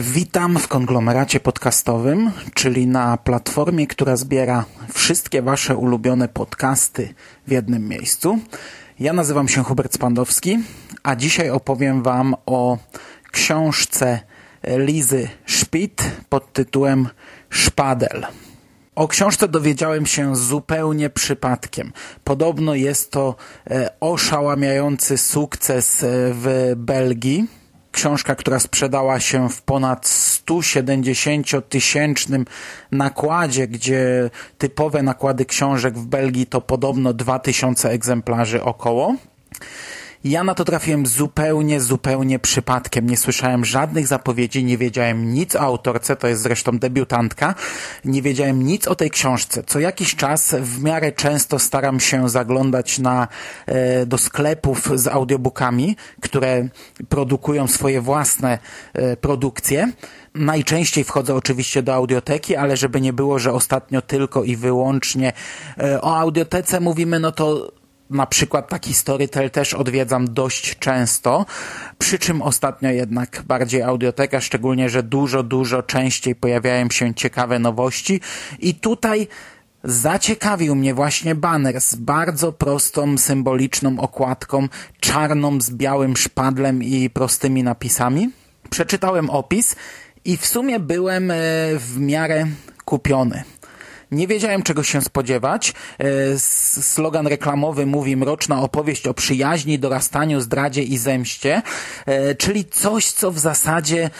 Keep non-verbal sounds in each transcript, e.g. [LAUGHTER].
Witam w konglomeracie podcastowym, czyli na platformie, która zbiera wszystkie Wasze ulubione podcasty w jednym miejscu. Ja nazywam się Hubert Spandowski, a dzisiaj opowiem Wam o książce Lizy Szpit pod tytułem Szpadel. O książce dowiedziałem się zupełnie przypadkiem. Podobno jest to e, oszałamiający sukces e, w Belgii książka, która sprzedała się w ponad 170-tysięcznym nakładzie, gdzie typowe nakłady książek w Belgii to podobno 2000 egzemplarzy około. Ja na to trafiłem zupełnie, zupełnie przypadkiem. Nie słyszałem żadnych zapowiedzi, nie wiedziałem nic o autorce, to jest zresztą debiutantka. Nie wiedziałem nic o tej książce. Co jakiś czas w miarę często staram się zaglądać na, e, do sklepów z audiobookami, które produkują swoje własne e, produkcje. Najczęściej wchodzę oczywiście do audioteki, ale żeby nie było, że ostatnio tylko i wyłącznie e, o audiotece mówimy, no to na przykład taki Storytel też odwiedzam dość często, przy czym ostatnio jednak bardziej audioteka, szczególnie, że dużo, dużo częściej pojawiają się ciekawe nowości i tutaj zaciekawił mnie właśnie baner z bardzo prostą, symboliczną okładką, czarną z białym szpadlem i prostymi napisami. Przeczytałem opis i w sumie byłem e, w miarę kupiony. Nie wiedziałem czego się spodziewać. E, slogan reklamowy mówi mroczna opowieść o przyjaźni, dorastaniu, zdradzie i zemście, e, czyli coś, co w zasadzie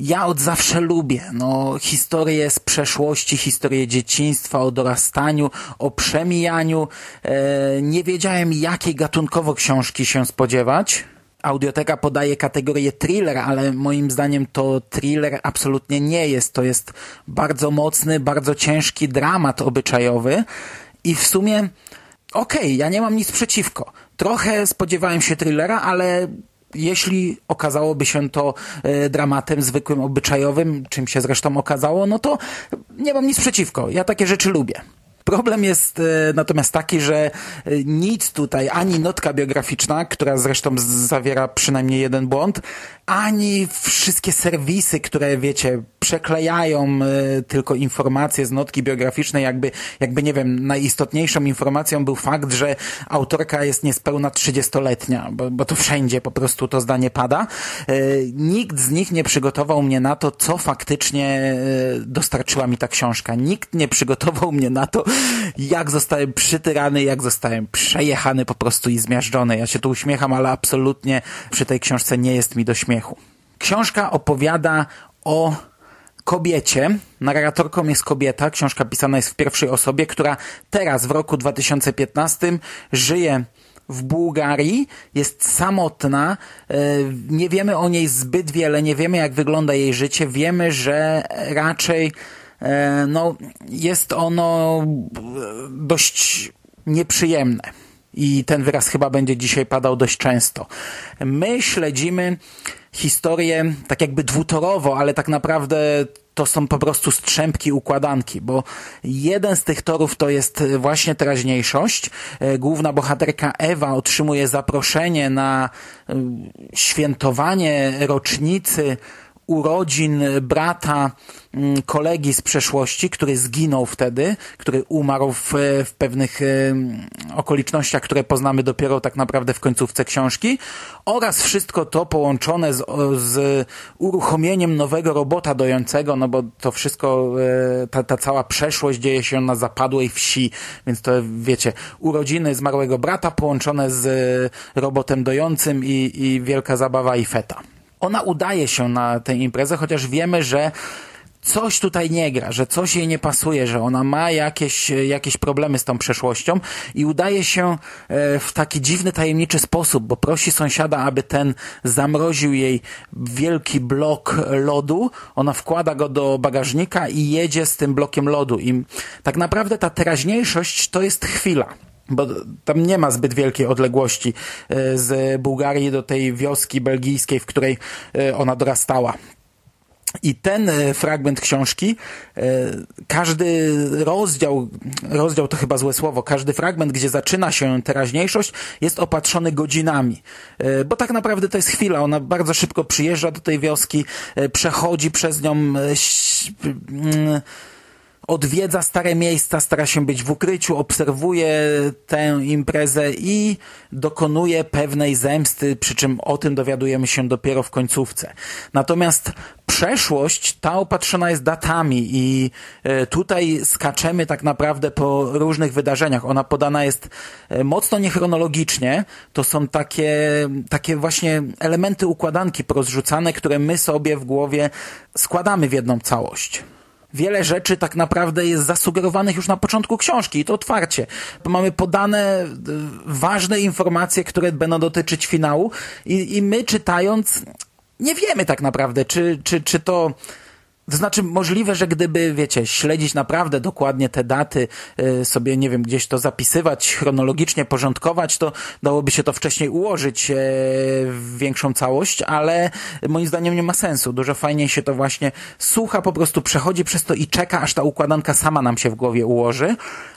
ja od zawsze lubię. No, historie z przeszłości, historie dzieciństwa, o dorastaniu, o przemijaniu. E, nie wiedziałem, jakiej gatunkowo książki się spodziewać. Audioteka podaje kategorię thriller, ale moim zdaniem to thriller absolutnie nie jest. To jest bardzo mocny, bardzo ciężki dramat obyczajowy i w sumie okej, okay, ja nie mam nic przeciwko. Trochę spodziewałem się thrillera, ale jeśli okazałoby się to e, dramatem zwykłym, obyczajowym, czym się zresztą okazało, no to nie mam nic przeciwko. Ja takie rzeczy lubię. Problem jest e, natomiast taki, że e, nic tutaj, ani notka biograficzna, która zresztą zawiera przynajmniej jeden błąd, ani wszystkie serwisy, które wiecie, przeklejają y, tylko informacje z notki biograficznej, jakby, jakby nie wiem, najistotniejszą informacją był fakt, że autorka jest niespełna 30-letnia, bo, bo to wszędzie po prostu to zdanie pada. Y, nikt z nich nie przygotował mnie na to, co faktycznie y, dostarczyła mi ta książka. Nikt nie przygotował mnie na to, jak zostałem przytyrany, jak zostałem przejechany po prostu i zmiażdżony. Ja się tu uśmiecham, ale absolutnie przy tej książce nie jest mi do śmiechu. Książka opowiada o kobiecie. Narratorką jest kobieta. Książka pisana jest w pierwszej osobie, która teraz w roku 2015 żyje w Bułgarii, jest samotna, e, nie wiemy o niej zbyt wiele, nie wiemy jak wygląda jej życie, wiemy, że raczej e, no, jest ono dość nieprzyjemne. I ten wyraz chyba będzie dzisiaj padał dość często. My śledzimy historię tak jakby dwutorowo, ale tak naprawdę to są po prostu strzępki układanki, bo jeden z tych torów to jest właśnie teraźniejszość. E, główna bohaterka Ewa otrzymuje zaproszenie na e, świętowanie rocznicy urodzin brata mm, kolegi z przeszłości, który zginął wtedy, który umarł w, w pewnych okolicznościach, które poznamy dopiero tak naprawdę w końcówce książki. Oraz wszystko to połączone z, z uruchomieniem nowego robota dojącego, no bo to wszystko, e, ta, ta cała przeszłość dzieje się na zapadłej wsi, więc to wiecie, urodziny zmarłego brata połączone z robotem dojącym i, i wielka zabawa i feta ona udaje się na tę imprezę, chociaż wiemy, że coś tutaj nie gra, że coś jej nie pasuje, że ona ma jakieś, jakieś problemy z tą przeszłością i udaje się e, w taki dziwny, tajemniczy sposób, bo prosi sąsiada, aby ten zamroził jej wielki blok lodu, ona wkłada go do bagażnika i jedzie z tym blokiem lodu. I tak naprawdę ta teraźniejszość to jest chwila bo tam nie ma zbyt wielkiej odległości e, z Bułgarii do tej wioski belgijskiej, w której e, ona dorastała. I ten e, fragment książki, każdy rozdział, rozdział to chyba złe słowo, każdy fragment, gdzie zaczyna się teraźniejszość, jest opatrzony godzinami. Bo tak naprawdę to jest chwila. Ona bardzo szybko przyjeżdża do tej wioski, przechodzi przez nią odwiedza stare miejsca, stara się być w ukryciu, obserwuje tę imprezę i dokonuje pewnej zemsty, przy czym o tym dowiadujemy się dopiero w końcówce. Natomiast przeszłość ta opatrzona jest datami i e, tutaj skaczemy tak naprawdę po różnych wydarzeniach. Ona podana jest e, mocno niechronologicznie. To są takie, takie właśnie elementy układanki porozrzucane, które my sobie w głowie składamy w jedną całość wiele rzeczy tak naprawdę jest zasugerowanych już na początku książki i to otwarcie. Mamy podane e, ważne informacje, które będą dotyczyć finału i, i my czytając nie wiemy tak naprawdę, czy, czy, czy to to znaczy możliwe, że gdyby, wiecie, śledzić naprawdę dokładnie te daty, yy, sobie, nie wiem, gdzieś to zapisywać, chronologicznie porządkować, to dałoby się to wcześniej ułożyć yy, w większą całość, ale moim zdaniem nie ma sensu. Dużo fajniej się to właśnie słucha, po prostu przechodzi przez to i czeka, aż ta układanka sama nam się w głowie ułoży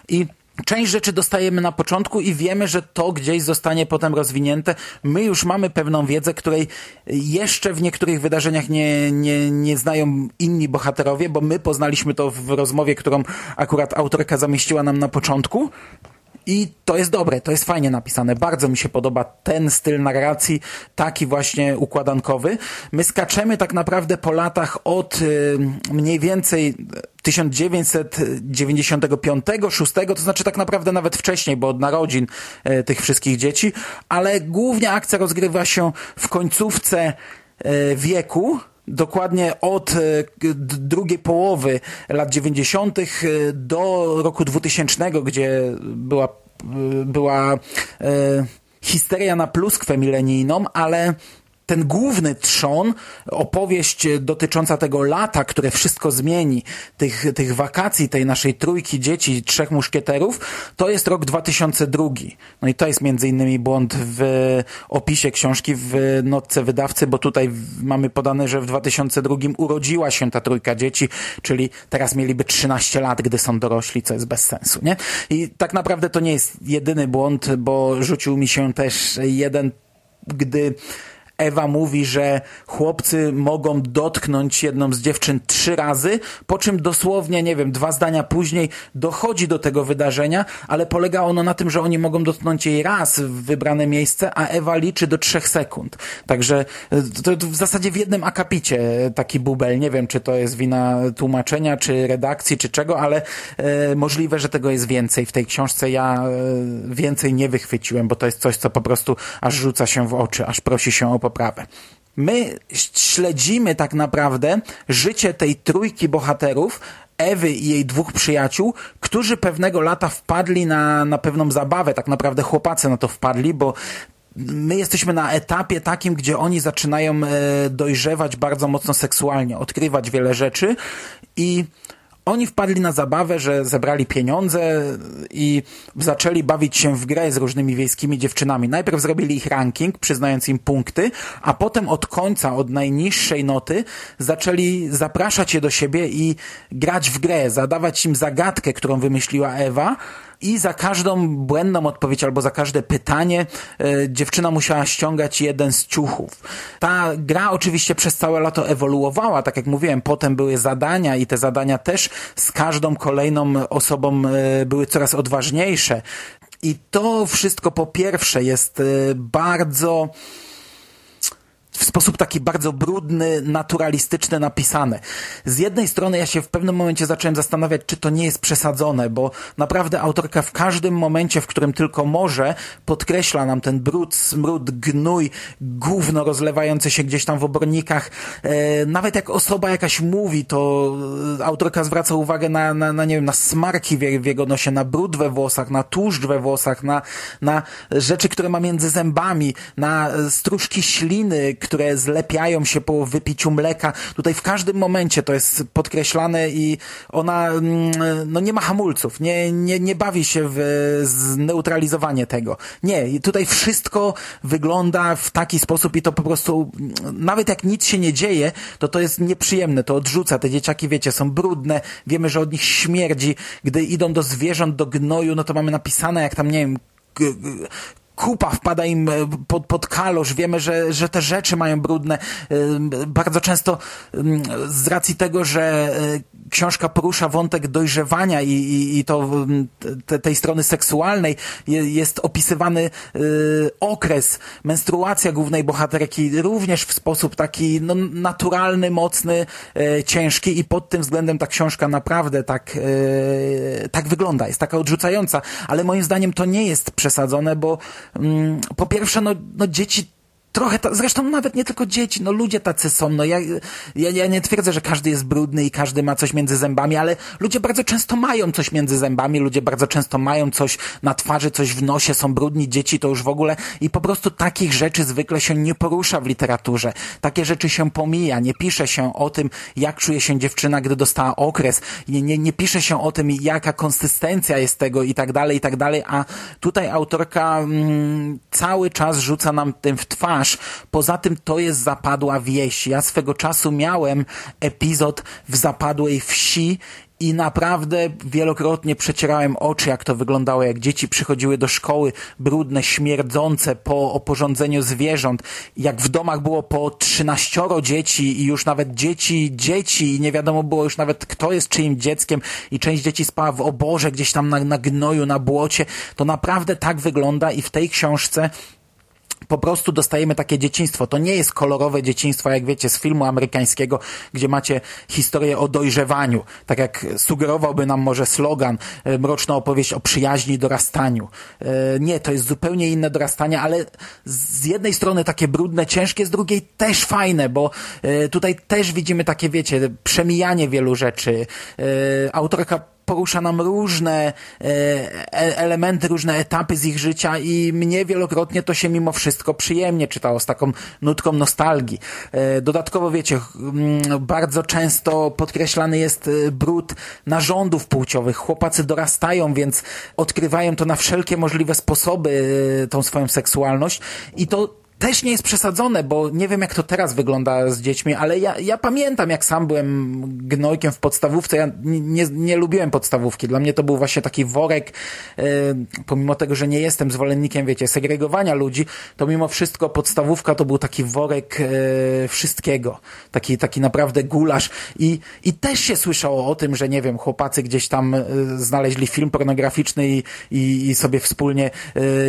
i Część rzeczy dostajemy na początku i wiemy, że to gdzieś zostanie potem rozwinięte. My już mamy pewną wiedzę, której jeszcze w niektórych wydarzeniach nie, nie, nie znają inni bohaterowie, bo my poznaliśmy to w rozmowie, którą akurat autorka zamieściła nam na początku. I to jest dobre, to jest fajnie napisane. Bardzo mi się podoba ten styl narracji, taki właśnie układankowy. My skaczemy tak naprawdę po latach od y, mniej więcej 1995-6, to znaczy tak naprawdę nawet wcześniej, bo od narodzin y, tych wszystkich dzieci, ale głównie akcja rozgrywa się w końcówce y, wieku, dokładnie od e, drugiej połowy lat 90. E, do roku 2000, gdzie była, e, była histeria na pluskwę milenijną, ale ten główny trzon, opowieść dotycząca tego lata, które wszystko zmieni, tych, tych wakacji, tej naszej trójki dzieci, trzech muszkieterów, to jest rok 2002. No i to jest między innymi błąd w opisie książki, w notce wydawcy, bo tutaj mamy podane, że w 2002 urodziła się ta trójka dzieci, czyli teraz mieliby 13 lat, gdy są dorośli, co jest bez sensu, nie? I tak naprawdę to nie jest jedyny błąd, bo rzucił mi się też jeden, gdy Ewa mówi, że chłopcy mogą dotknąć jedną z dziewczyn trzy razy, po czym dosłownie, nie wiem, dwa zdania później dochodzi do tego wydarzenia, ale polega ono na tym, że oni mogą dotknąć jej raz w wybrane miejsce, a Ewa liczy do trzech sekund. Także e, to, w zasadzie w jednym akapicie taki bubel. Nie wiem, czy to jest wina tłumaczenia, czy redakcji, czy czego, ale e, możliwe, że tego jest więcej w tej książce. Ja e, więcej nie wychwyciłem, bo to jest coś, co po prostu aż rzuca się w oczy, aż prosi się o poprawę. My śledzimy tak naprawdę życie tej trójki bohaterów, Ewy i jej dwóch przyjaciół, którzy pewnego lata wpadli na, na pewną zabawę, tak naprawdę chłopacy na to wpadli, bo my jesteśmy na etapie takim, gdzie oni zaczynają e, dojrzewać bardzo mocno seksualnie, odkrywać wiele rzeczy i oni wpadli na zabawę, że zebrali pieniądze i zaczęli bawić się w grę z różnymi wiejskimi dziewczynami. Najpierw zrobili ich ranking, przyznając im punkty, a potem od końca, od najniższej noty, zaczęli zapraszać je do siebie i grać w grę, zadawać im zagadkę, którą wymyśliła Ewa, i za każdą błędną odpowiedź albo za każde pytanie e, dziewczyna musiała ściągać jeden z ciuchów. Ta gra oczywiście przez całe lato ewoluowała, tak jak mówiłem, potem były zadania i te zadania też z każdą kolejną osobą e, były coraz odważniejsze. I to wszystko po pierwsze jest e, bardzo w sposób taki bardzo brudny, naturalistyczny napisane. Z jednej strony ja się w pewnym momencie zacząłem zastanawiać, czy to nie jest przesadzone, bo naprawdę autorka w każdym momencie, w którym tylko może, podkreśla nam ten brud, smród, gnój, gówno rozlewające się gdzieś tam w obornikach. E, nawet jak osoba jakaś mówi, to e, autorka zwraca uwagę na, na, na nie wiem, na smarki w, jego nosie, na brud we włosach, na tłuszcz we włosach, na, na rzeczy, które ma między zębami, na stróżki śliny, które zlepiają się po wypiciu mleka. Tutaj w każdym momencie to jest podkreślane i ona mm, no nie ma hamulców, nie, nie, nie bawi się w zneutralizowanie tego. Nie, tutaj wszystko wygląda w taki sposób i to po prostu, nawet jak nic się nie dzieje, to to jest nieprzyjemne, to odrzuca. Te dzieciaki, wiecie, są brudne, wiemy, że od nich śmierdzi. Gdy idą do zwierząt, do gnoju, no to mamy napisane, jak tam, nie wiem, kupa wpada im e, pod, pod kalosz, wiemy, że, że te rzeczy mają brudne. E, bardzo często z racji tego, że e, książka porusza wątek dojrzewania i, i, i to te, tej strony seksualnej jest opisywany okres, menstruacja głównej bohaterki również w sposób taki no, naturalny, mocny, ciężki i pod tym względem ta książka naprawdę tak, tak wygląda, jest taka odrzucająca, ale moim zdaniem to nie jest przesadzone, bo po pierwsze, no, no dzieci trochę, ta, zresztą nawet nie tylko dzieci, no ludzie tacy są, no ja, ja, ja nie twierdzę, że każdy jest brudny i każdy ma coś między zębami, ale ludzie bardzo często mają coś między zębami, ludzie bardzo często mają coś na twarzy, coś w nosie, są brudni, dzieci to już w ogóle i po prostu takich rzeczy zwykle się nie porusza w literaturze. Takie rzeczy się pomija, nie pisze się o tym, jak czuje się dziewczyna, gdy dostała okres, nie, nie, nie pisze się o tym, jaka konsystencja jest tego i tak dalej, i tak dalej, a tutaj autorka mm, cały czas rzuca nam tym w twarz, masz. Poza tym to jest zapadła wieś. Ja swego czasu miałem epizod w zapadłej wsi i naprawdę wielokrotnie przecierałem oczy, jak to wyglądało, jak dzieci przychodziły do szkoły brudne, śmierdzące po oporządzeniu zwierząt, jak w domach było po trzynaścioro dzieci i już nawet dzieci, dzieci i nie wiadomo było już nawet kto jest czyim dzieckiem i część dzieci spała w oborze gdzieś tam na, na gnoju, na błocie. To naprawdę tak wygląda i w tej książce po prostu dostajemy takie dzieciństwo. To nie jest kolorowe dzieciństwo, jak wiecie, z filmu amerykańskiego, gdzie macie historię o dojrzewaniu. Tak jak sugerowałby nam może slogan, e, mroczna opowieść o przyjaźni i dorastaniu. E, nie, to jest zupełnie inne dorastanie, ale z jednej strony takie brudne, ciężkie, z drugiej też fajne, bo e, tutaj też widzimy takie, wiecie, przemijanie wielu rzeczy. Autorka porusza nam różne e, e, elementy, różne etapy z ich życia i mnie wielokrotnie to się mimo wszystko przyjemnie czytało, z taką nutką nostalgii. E, dodatkowo, wiecie, mm, bardzo często podkreślany jest brud narządów płciowych. Chłopacy dorastają, więc odkrywają to na wszelkie możliwe sposoby, tą swoją seksualność i to też nie jest przesadzone, bo nie wiem jak to teraz wygląda z dziećmi, ale ja, ja pamiętam jak sam byłem gnojkiem w podstawówce, ja nie, nie lubiłem podstawówki, dla mnie to był właśnie taki worek, yy, pomimo tego, że nie jestem zwolennikiem, wiecie, segregowania ludzi, to mimo wszystko podstawówka to był taki worek yy, wszystkiego, taki, taki naprawdę gulasz. I, i też się słyszało o tym, że nie wiem, chłopacy gdzieś tam yy, znaleźli film pornograficzny i, i, i sobie wspólnie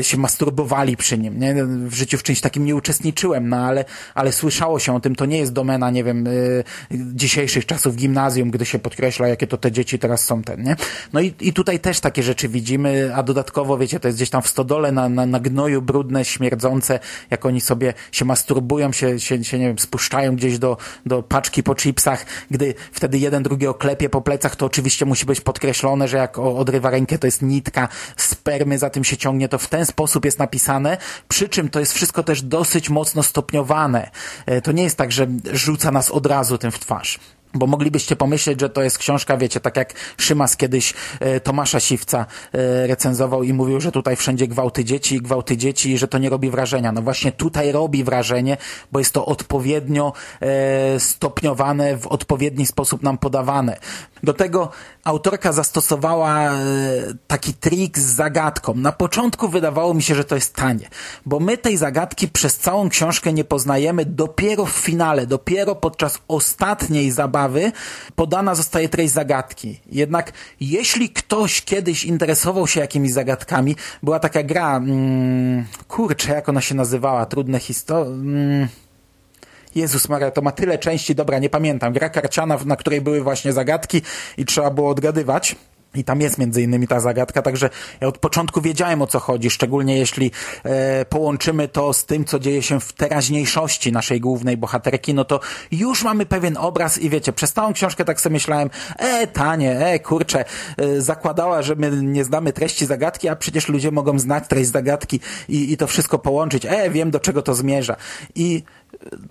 się masturbowali przy nim, nie? W życiu w czymś takim takim nie uczestniczyłem, no ale, ale słyszało się o tym, to nie jest domena, nie wiem, y, dzisiejszych czasów gimnazjum, gdy się podkreśla, jakie to te dzieci teraz są ten, nie? No i, i tutaj też takie rzeczy widzimy, a dodatkowo, wiecie, to jest gdzieś tam w stodole na, na, na gnoju brudne, śmierdzące, jak oni sobie się masturbują, się, się, się nie wiem, spuszczają gdzieś do, do paczki po chipsach, gdy wtedy jeden drugi oklepie po plecach, to oczywiście musi być podkreślone, że jak odrywa rękę, to jest nitka spermy, za tym się ciągnie, to w ten sposób jest napisane, przy czym to jest wszystko też dosyć mocno stopniowane. E, to nie jest tak, że rzuca nas od razu tym w twarz. Bo moglibyście pomyśleć, że to jest książka, wiecie, tak jak Szymas kiedyś e, Tomasza Siwca e, recenzował i mówił, że tutaj wszędzie gwałty dzieci i gwałty dzieci i że to nie robi wrażenia. No właśnie tutaj robi wrażenie, bo jest to odpowiednio e, stopniowane, w odpowiedni sposób nam podawane. Do tego autorka zastosowała e, taki trik z zagadką. Na początku wydawało mi się, że to jest tanie, bo my tej zagadki przez całą książkę nie poznajemy dopiero w finale, dopiero podczas ostatniej zabawy podana zostaje treść zagadki. Jednak jeśli ktoś kiedyś interesował się jakimiś zagadkami, była taka gra, mm, kurczę, jak ona się nazywała, trudne historie, mm, Jezus Maria, to ma tyle części, dobra, nie pamiętam. Gra karciana, na której były właśnie zagadki i trzeba było odgadywać. I tam jest między innymi ta zagadka, także ja od początku wiedziałem o co chodzi, szczególnie jeśli e, połączymy to z tym, co dzieje się w teraźniejszości naszej głównej bohaterki, no to już mamy pewien obraz i wiecie, przez całą książkę tak sobie myślałem, e, tanie, e, kurczę, e, zakładała, że my nie znamy treści zagadki, a przecież ludzie mogą znać treść zagadki i, i to wszystko połączyć, e, wiem do czego to zmierza. I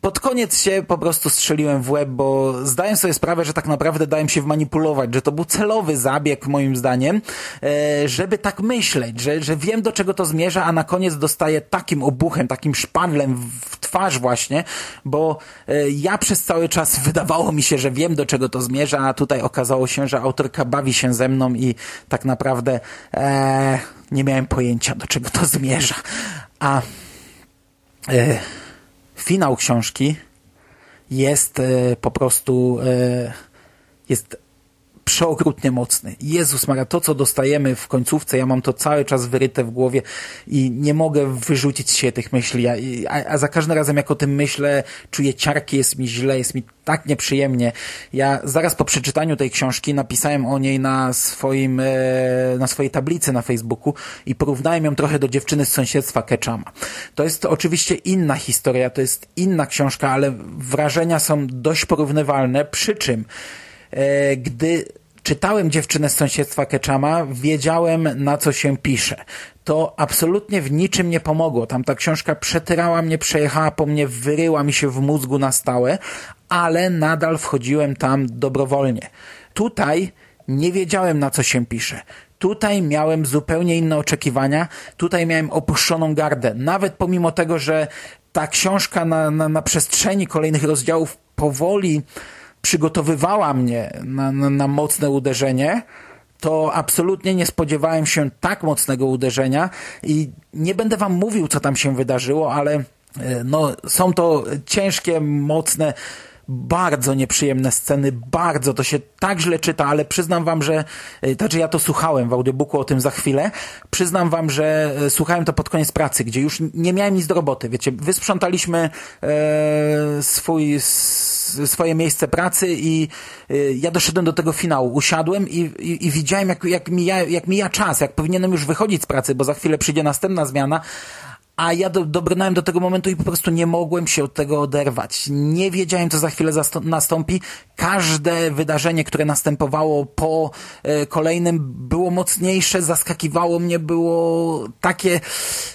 pod koniec się po prostu strzeliłem w łeb, bo zdaję sobie sprawę, że tak naprawdę dałem się wmanipulować, że to był celowy zabieg moim zdaniem, e, żeby tak myśleć, że, że wiem do czego to zmierza, a na koniec dostaję takim obuchem, takim szpadlem w twarz właśnie, bo e, ja przez cały czas [LAUGHS] wydawało mi się, że wiem do czego to zmierza, a tutaj okazało się, że autorka bawi się ze mną i tak naprawdę e, nie miałem pojęcia do czego to [LAUGHS] zmierza. A e, finał książki jest e, po prostu e, jest przeokrutnie mocny. Jezus Maria, to co dostajemy w końcówce, ja mam to cały czas wyryte w głowie i nie mogę wyrzucić się tych myśli, a, a, za każdym razem jak o tym myślę, czuję ciarki, jest mi źle, jest mi tak nieprzyjemnie. Ja zaraz po przeczytaniu tej książki napisałem o niej na swoim, e, na swojej tablicy na Facebooku i porównałem ją trochę do dziewczyny z sąsiedztwa Keczama. To jest oczywiście inna historia, to jest inna książka, ale wrażenia są dość porównywalne, przy czym gdy czytałem dziewczynę z sąsiedztwa Keczama, wiedziałem na co się pisze. To absolutnie w niczym nie pomogło. Tam ta książka przetyrała mnie, przejechała po mnie, wyryła mi się w mózgu na stałe, ale nadal wchodziłem tam dobrowolnie. Tutaj nie wiedziałem na co się pisze. Tutaj miałem zupełnie inne oczekiwania, tutaj miałem opuszczoną gardę. Nawet pomimo tego, że ta książka na, na, na przestrzeni kolejnych rozdziałów powoli przygotowywała mnie na, na, na mocne uderzenie, to absolutnie nie spodziewałem się tak mocnego uderzenia i nie będę wam mówił, co tam się wydarzyło, ale e, no, są to ciężkie, mocne bardzo nieprzyjemne sceny, bardzo to się tak źle czyta, ale przyznam wam, że, e, znaczy ja to słuchałem w audiobooku o tym za chwilę, przyznam wam, że e, słuchałem to pod koniec pracy, gdzie już nie miałem nic do roboty, wiecie, wysprzątaliśmy e, swój, swoje miejsce pracy i e, ja doszedłem do tego finału, usiadłem i, i, i widziałem jak, jak, mija, jak mija czas, jak powinienem już wychodzić z pracy, bo za chwilę przyjdzie następna zmiana, a ja do, dobrnąłem do tego momentu i po prostu nie mogłem się od tego oderwać. Nie wiedziałem, co za chwilę nastąpi. Każde wydarzenie, które następowało po e, kolejnym było mocniejsze, zaskakiwało mnie, było takie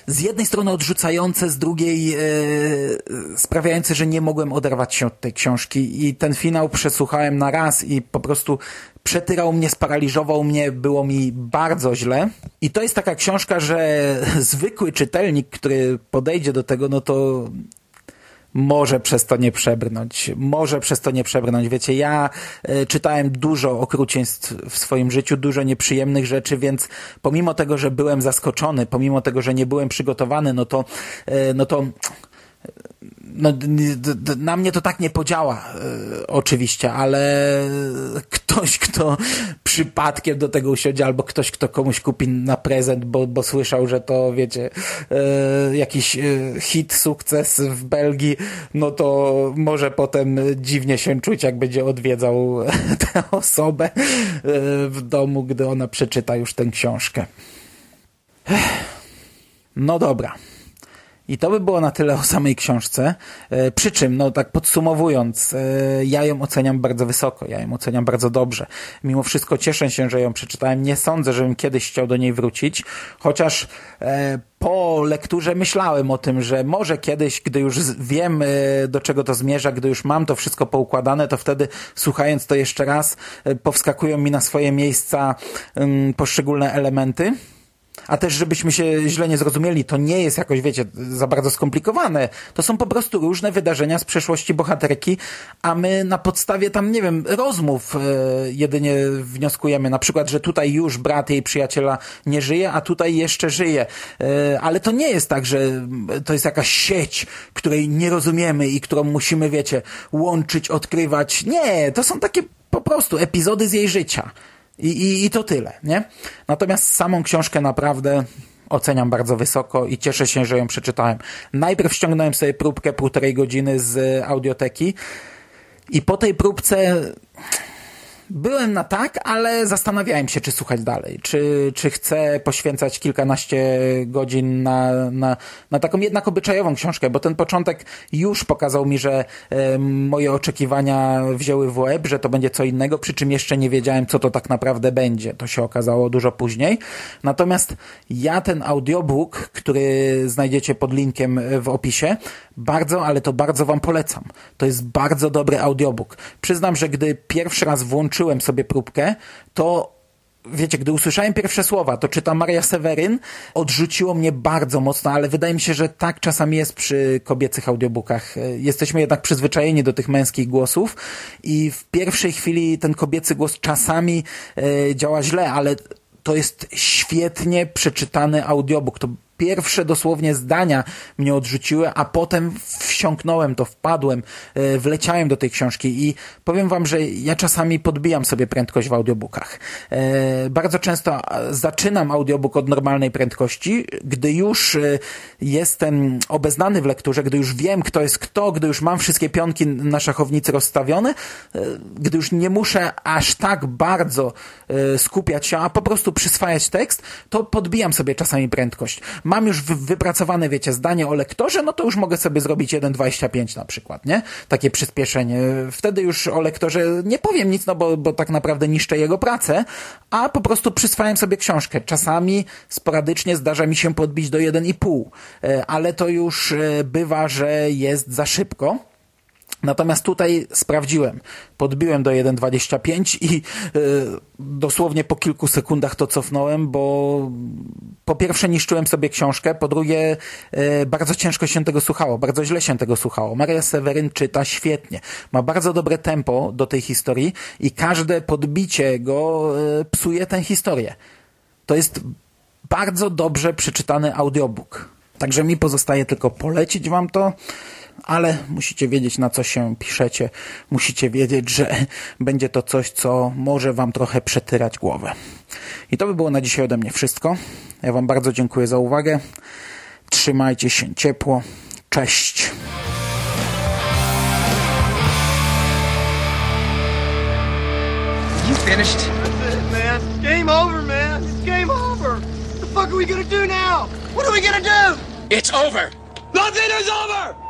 z jednej strony odrzucające, z drugiej e, sprawiające, że nie mogłem oderwać się od tej książki i ten finał przesłuchałem na raz i po prostu przetyrał mnie, sparaliżował mnie, było mi bardzo źle. I to jest taka książka, że [LAUGHS] zwykły czytelnik, który podejdzie do tego, no to może przez to nie przebrnąć. Może przez to nie przebrnąć. Wiecie, ja e, czytałem dużo okrucieństw w swoim życiu, dużo nieprzyjemnych rzeczy, więc pomimo tego, że byłem zaskoczony, pomimo tego, że nie byłem przygotowany, no to, e, no to no, na mnie to tak nie podziała, e, oczywiście, ale ktoś, kto przypadkiem do tego usiądzie, albo ktoś, kto komuś kupi na prezent, bo, bo słyszał, że to, wiecie, e, jakiś e, hit, sukces w Belgii, no to może potem dziwnie się czuć, jak będzie odwiedzał [LAUGHS] tę osobę w domu, gdy ona przeczyta już tę książkę. No dobra. I to by było na tyle o samej książce. E, przy czym, no tak podsumowując, e, ja ją oceniam bardzo wysoko, ja ją oceniam bardzo dobrze. Mimo wszystko cieszę się, że ją przeczytałem. Nie sądzę, żebym kiedyś chciał do niej wrócić, chociaż e, po lekturze myślałem o tym, że może kiedyś, gdy już wiem, do czego to zmierza, gdy już mam to wszystko poukładane, to wtedy słuchając to jeszcze raz, powskakują mi na swoje miejsca mm, poszczególne elementy. A też, żebyśmy się źle nie zrozumieli, to nie jest jakoś, wiecie, za bardzo skomplikowane. To są po prostu różne wydarzenia z przeszłości bohaterki, a my na podstawie tam, nie wiem, rozmów e, jedynie wnioskujemy. Na przykład, że tutaj już brat jej przyjaciela nie żyje, a tutaj jeszcze żyje. E, ale to nie jest tak, że to jest jakaś sieć, której nie rozumiemy i którą musimy, wiecie, łączyć, odkrywać. Nie, to są takie po prostu epizody z jej życia. I, i, I to tyle, nie? Natomiast samą książkę naprawdę oceniam bardzo wysoko i cieszę się, że ją przeczytałem. Najpierw ściągnąłem sobie próbkę półtorej godziny z audioteki i po tej próbce byłem na tak, ale zastanawiałem się, czy słuchać dalej, czy, czy chcę poświęcać kilkanaście godzin na, na, na taką jednak obyczajową książkę, bo ten początek już pokazał mi, że e, moje oczekiwania wzięły w łeb, że to będzie co innego, przy czym jeszcze nie wiedziałem, co to tak naprawdę będzie. To się okazało dużo później. Natomiast ja ten audiobook, który znajdziecie pod linkiem w opisie, bardzo, ale to bardzo wam polecam. To jest bardzo dobry audiobook. Przyznam, że gdy pierwszy raz włączyłem sobie próbkę, to wiecie, gdy usłyszałem pierwsze słowa, to czyta Maria Seweryn, odrzuciło mnie bardzo mocno, ale wydaje mi się, że tak czasami jest przy kobiecych audiobookach. Jesteśmy jednak przyzwyczajeni do tych męskich głosów i w pierwszej chwili ten kobiecy głos czasami e, działa źle, ale to jest świetnie przeczytany audiobook. To pierwsze dosłownie zdania mnie odrzuciły, a potem wsiąknąłem to, wpadłem, e, wleciałem do tej książki i powiem wam, że ja czasami podbijam sobie prędkość w audiobookach. E, bardzo często zaczynam audiobook od normalnej prędkości, gdy już e, jestem obeznany w lekturze, gdy już wiem, kto jest kto, gdy już mam wszystkie pionki na szachownicy rozstawione, gdy już nie muszę aż tak bardzo skupiać się, a po prostu przyswajać tekst, to podbijam sobie czasami prędkość mam już wypracowane, wiecie, zdanie o lektorze, no to już mogę sobie zrobić 1.25 na przykład, nie? Takie przyspieszenie. Wtedy już o lektorze nie powiem nic, no bo, bo tak naprawdę niszczę jego pracę, a po prostu przyswajam sobie książkę. Czasami sporadycznie zdarza mi się podbić do 1,5, e, ale to już e, bywa, że jest za szybko. Natomiast tutaj sprawdziłem. Podbiłem do 1.25 i yy, dosłownie po kilku sekundach to cofnąłem, bo po pierwsze niszczyłem sobie książkę, po drugie yy, bardzo ciężko się tego słuchało, bardzo źle się tego słuchało. Maria Seweryn czyta świetnie. Ma bardzo dobre tempo do tej historii i każde podbicie go yy, psuje tę historię. To jest bardzo dobrze przeczytany audiobook. Także mi pozostaje tylko polecić wam to ale musicie wiedzieć, na co się piszecie. Musicie wiedzieć, że [LAUGHS] będzie to coś, co może wam trochę przetyrać głowę. I to by było na dzisiaj ode mnie wszystko. Ja wam bardzo dziękuję za uwagę. Trzymajcie się ciepło. Cześć. You finished? That's it, man. Game over, man. It's game over. What the fuck are we gonna do now? What are we gonna do? It's over! Nothing is over!